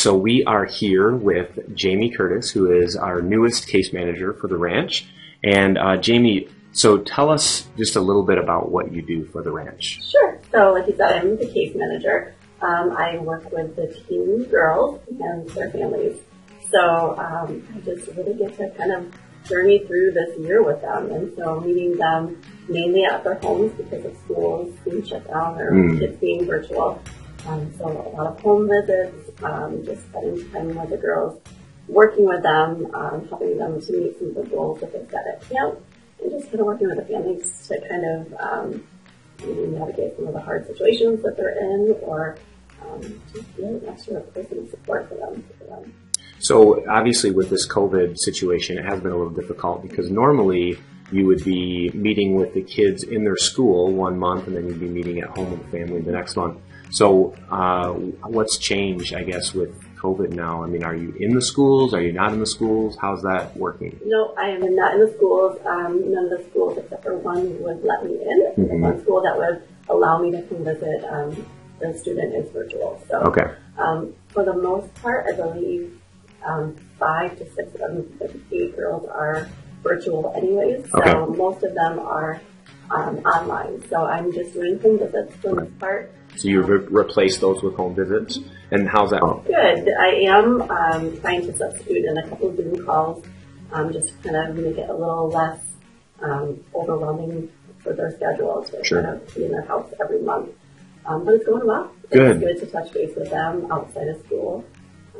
so we are here with Jamie Curtis, who is our newest case manager for the ranch. And uh, Jamie, so tell us just a little bit about what you do for the ranch. Sure. So, like you said, I'm the case manager. Um, I work with the teen girls and their families. So um, I just really get to kind of journey through this year with them. And so meeting them mainly at their homes because of schools being shut down or mm. kids being virtual. Um, so a lot of home visits, um, just spending time with the girls, working with them, um, helping them to meet some of the goals that they've set at camp, and just kind of working with the families to kind of um, maybe navigate some of the hard situations that they're in or um, just be an extra person support for them. For them. So obviously with this COVID situation, it has been a little difficult because normally you would be meeting with the kids in their school one month and then you'd be meeting at home with the family the next month. So uh, what's changed, I guess, with COVID now? I mean, are you in the schools? Are you not in the schools? How's that working? No, I am not in the schools. Um, none of the schools except for one would let me in. Mm-hmm. One school that would allow me to come visit um, the student is virtual. So okay. um, for the most part, I believe um, five to six of the eight girls are virtual anyways. So okay. most of them are um, online. So I'm just doing home visits for the most part. So you re- replace those with home visits, and how's that? Good. I am um, trying to substitute in a couple of Zoom calls, um, just to kind of make it a little less um, overwhelming for their schedule to sure. kind of be in their house every month. Um, but it's going well. Good. It's good to touch base with them outside of school.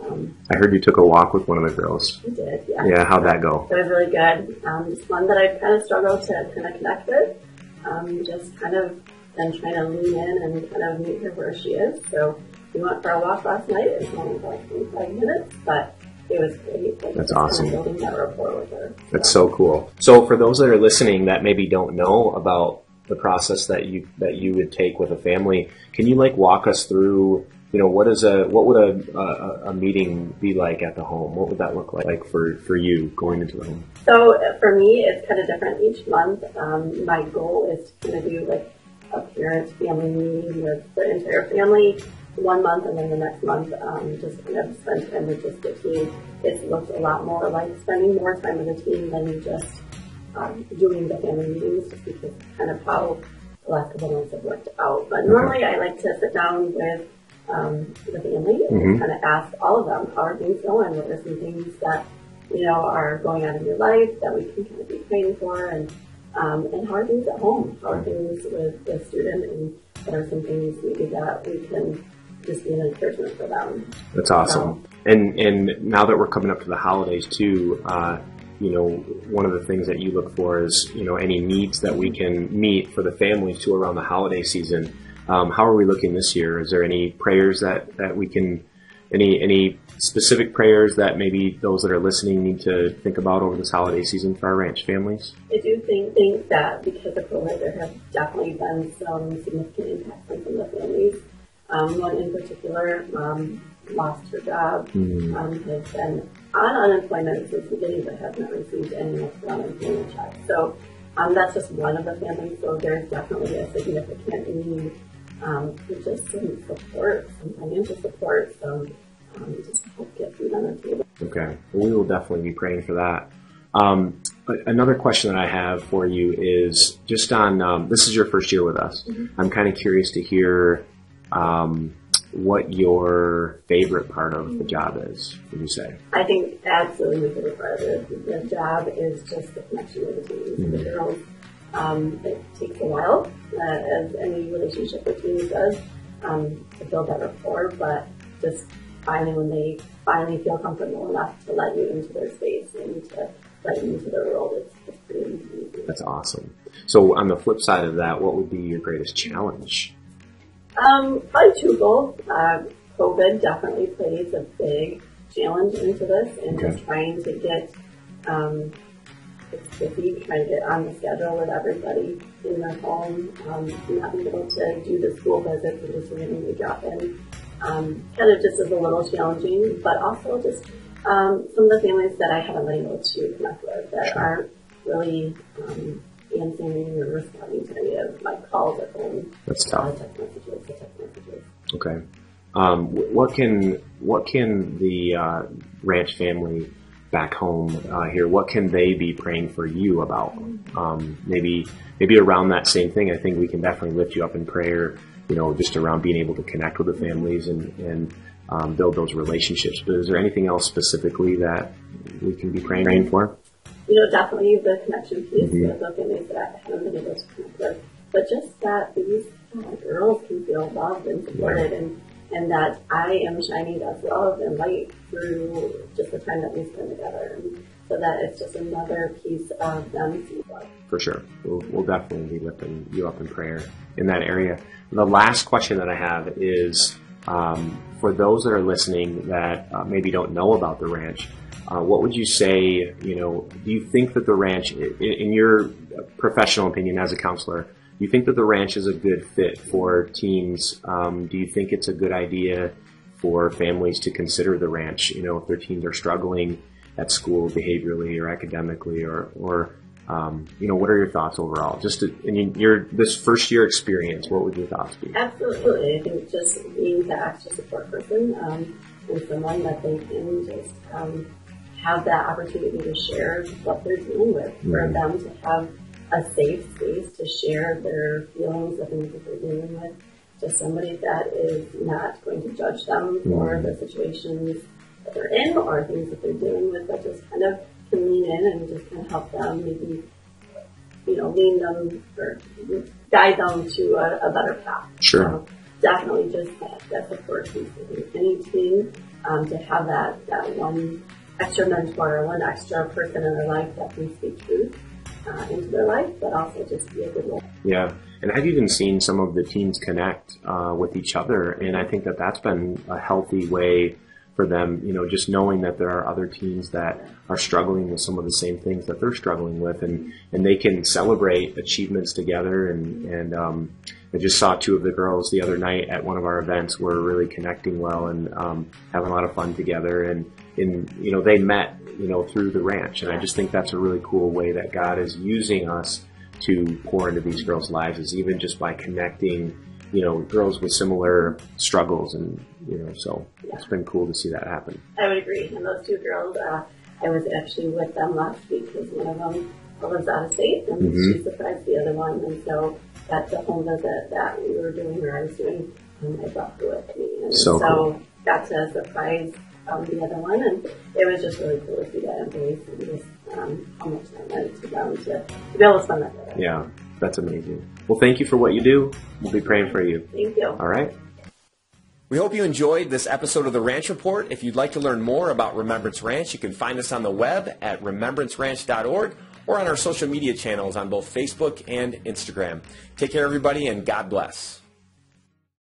Um, I heard you took a walk with one of the girls. I did, yeah. Yeah, how'd that go? It was really good. Um, it's one that I've kind of struggled to kind of connect with. Um, just kind of been trying to lean in and kind of meet her where she is. So we went for a walk last night. It was only like 25 minutes, but it was great. Like, That's awesome. Kind of building that rapport with her. That's so cool. So for those that are listening that maybe don't know about the process that you that you would take with a family, can you like walk us through you know, what is a what would a, a, a meeting be like at the home? What would that look like, like for for you going into the home? So for me, it's kind of different each month. Um, my goal is to kind of do like a parent family meeting with the entire family one month, and then the next month um, just kind of spend time with just the team. It looks a lot more like spending more time with the team than just um, doing the family meetings, just because kind of how the last couple months have worked out. But normally, I like to sit down with um, the family and mm-hmm. kind of ask all of them, how are things going? What are some things that, you know, are going on in your life that we can kind of be praying for? And, um, and how are things at home? How are things with the student? And what are some things maybe that we can just be an encouragement for them? That's awesome. So, and, and now that we're coming up to the holidays too, uh, you know, one of the things that you look for is, you know, any needs that we can meet for the families too around the holiday season. Um, how are we looking this year? Is there any prayers that, that we can, any any specific prayers that maybe those that are listening need to think about over this holiday season for our ranch families? I do think, think that because of COVID, there have definitely been some significant impacts on some of the families. Um, one in particular um, lost her job, mm-hmm. um, has been on unemployment since the beginning, but has not received any unemployment check. So um, that's just one of the families. So there's definitely a significant need um, just some support, some financial support, some um, just help get food on the table. Okay, well, we will definitely be praying for that. Um, another question that I have for you is just on um, this is your first year with us. Mm-hmm. I'm kind of curious to hear um, what your favorite part of the job is. Would you say? I think absolutely my favorite part of the, the job is just the connection with the. Mm-hmm. The girls um, it takes a while, uh, as any relationship between us does, um, to build that rapport, but just finally when they finally feel comfortable enough to let you into their space and to let you into their world, it's, it's pretty easy. That's awesome. So on the flip side of that, what would be your greatest challenge? Um, probably twofold. Uh, COVID definitely plays a big challenge into this and okay. just trying to get um, it's busy trying to get on the schedule with everybody in their home, um, not being able to do the school visits and just randomly drop in. Um, kind of just is a little challenging, but also just um, some of the families that I haven't been able to connect with that sure. aren't really um, answering or responding to any of my calls at home. That's tough. Uh, text messages, text messages. Okay. Um, what can what can the uh, ranch family back home uh, here, what can they be praying for you about? Um, maybe maybe around that same thing. I think we can definitely lift you up in prayer. You know, just around being able to connect with the families and and um, build those relationships. But is there anything else specifically that we can be praying for? You know, definitely the connection piece mm-hmm. with the families that haven't been able to connect with, but just that these uh, girls can feel loved and supported and and that I am shining God's love and light through just the time that we spend together. So that it's just another piece of them seeing love. For sure. We'll, we'll definitely be lifting you up in prayer in that area. The last question that I have is um, for those that are listening that uh, maybe don't know about the ranch, uh, what would you say, you know, do you think that the ranch, in, in your professional opinion as a counselor, you think that the ranch is a good fit for teens? Um, do you think it's a good idea for families to consider the ranch? You know, if their teens are struggling at school behaviorally or academically, or or um, you know, what are your thoughts overall? Just to, in your this first year experience, what would your thoughts be? Absolutely, I think just being the extra support person um, and someone that they can just um, have that opportunity to share what they're dealing with, for mm-hmm. them to have a safe space to share their feelings, the things that they're dealing with, to somebody that is not going to judge them for mm-hmm. the situations that they're in or things that they're dealing with, but just kind of can lean in and just kind of help them, maybe, you know, lean them or guide them to a, a better path. Sure. So definitely just that, that support piece. Any team um, to have that, that one extra mentor, one extra person in their life that can speak truth uh, into their life, but also just be a good role. Yeah. And I've even seen some of the teens connect uh, with each other, and I think that that's been a healthy way for them, you know, just knowing that there are other teens that are struggling with some of the same things that they're struggling with, and and they can celebrate achievements together. And and um, I just saw two of the girls the other night at one of our events were really connecting well and um, having a lot of fun together. And and you know they met you know, through the ranch. And I just think that's a really cool way that God is using us to pour into these girls' lives is even just by connecting, you know, girls with similar struggles and, you know, so yeah. it's been cool to see that happen. I would agree. And those two girls, uh, I was actually with them last week because one of them lives out of state and mm-hmm. she surprised the other one. And so that's a home visit that we were doing or I was doing. And I brought her with me. And so, so cool. got to surprise um, the other one, and it was just really cool to see that embrace and just um, how much that meant to them to, to be able to spend that day. Yeah, that's amazing. Well, thank you for what you do. We'll be praying for you. Thank you. All right. We hope you enjoyed this episode of the Ranch Report. If you'd like to learn more about Remembrance Ranch, you can find us on the web at remembranceranch.org or on our social media channels on both Facebook and Instagram. Take care, everybody, and God bless.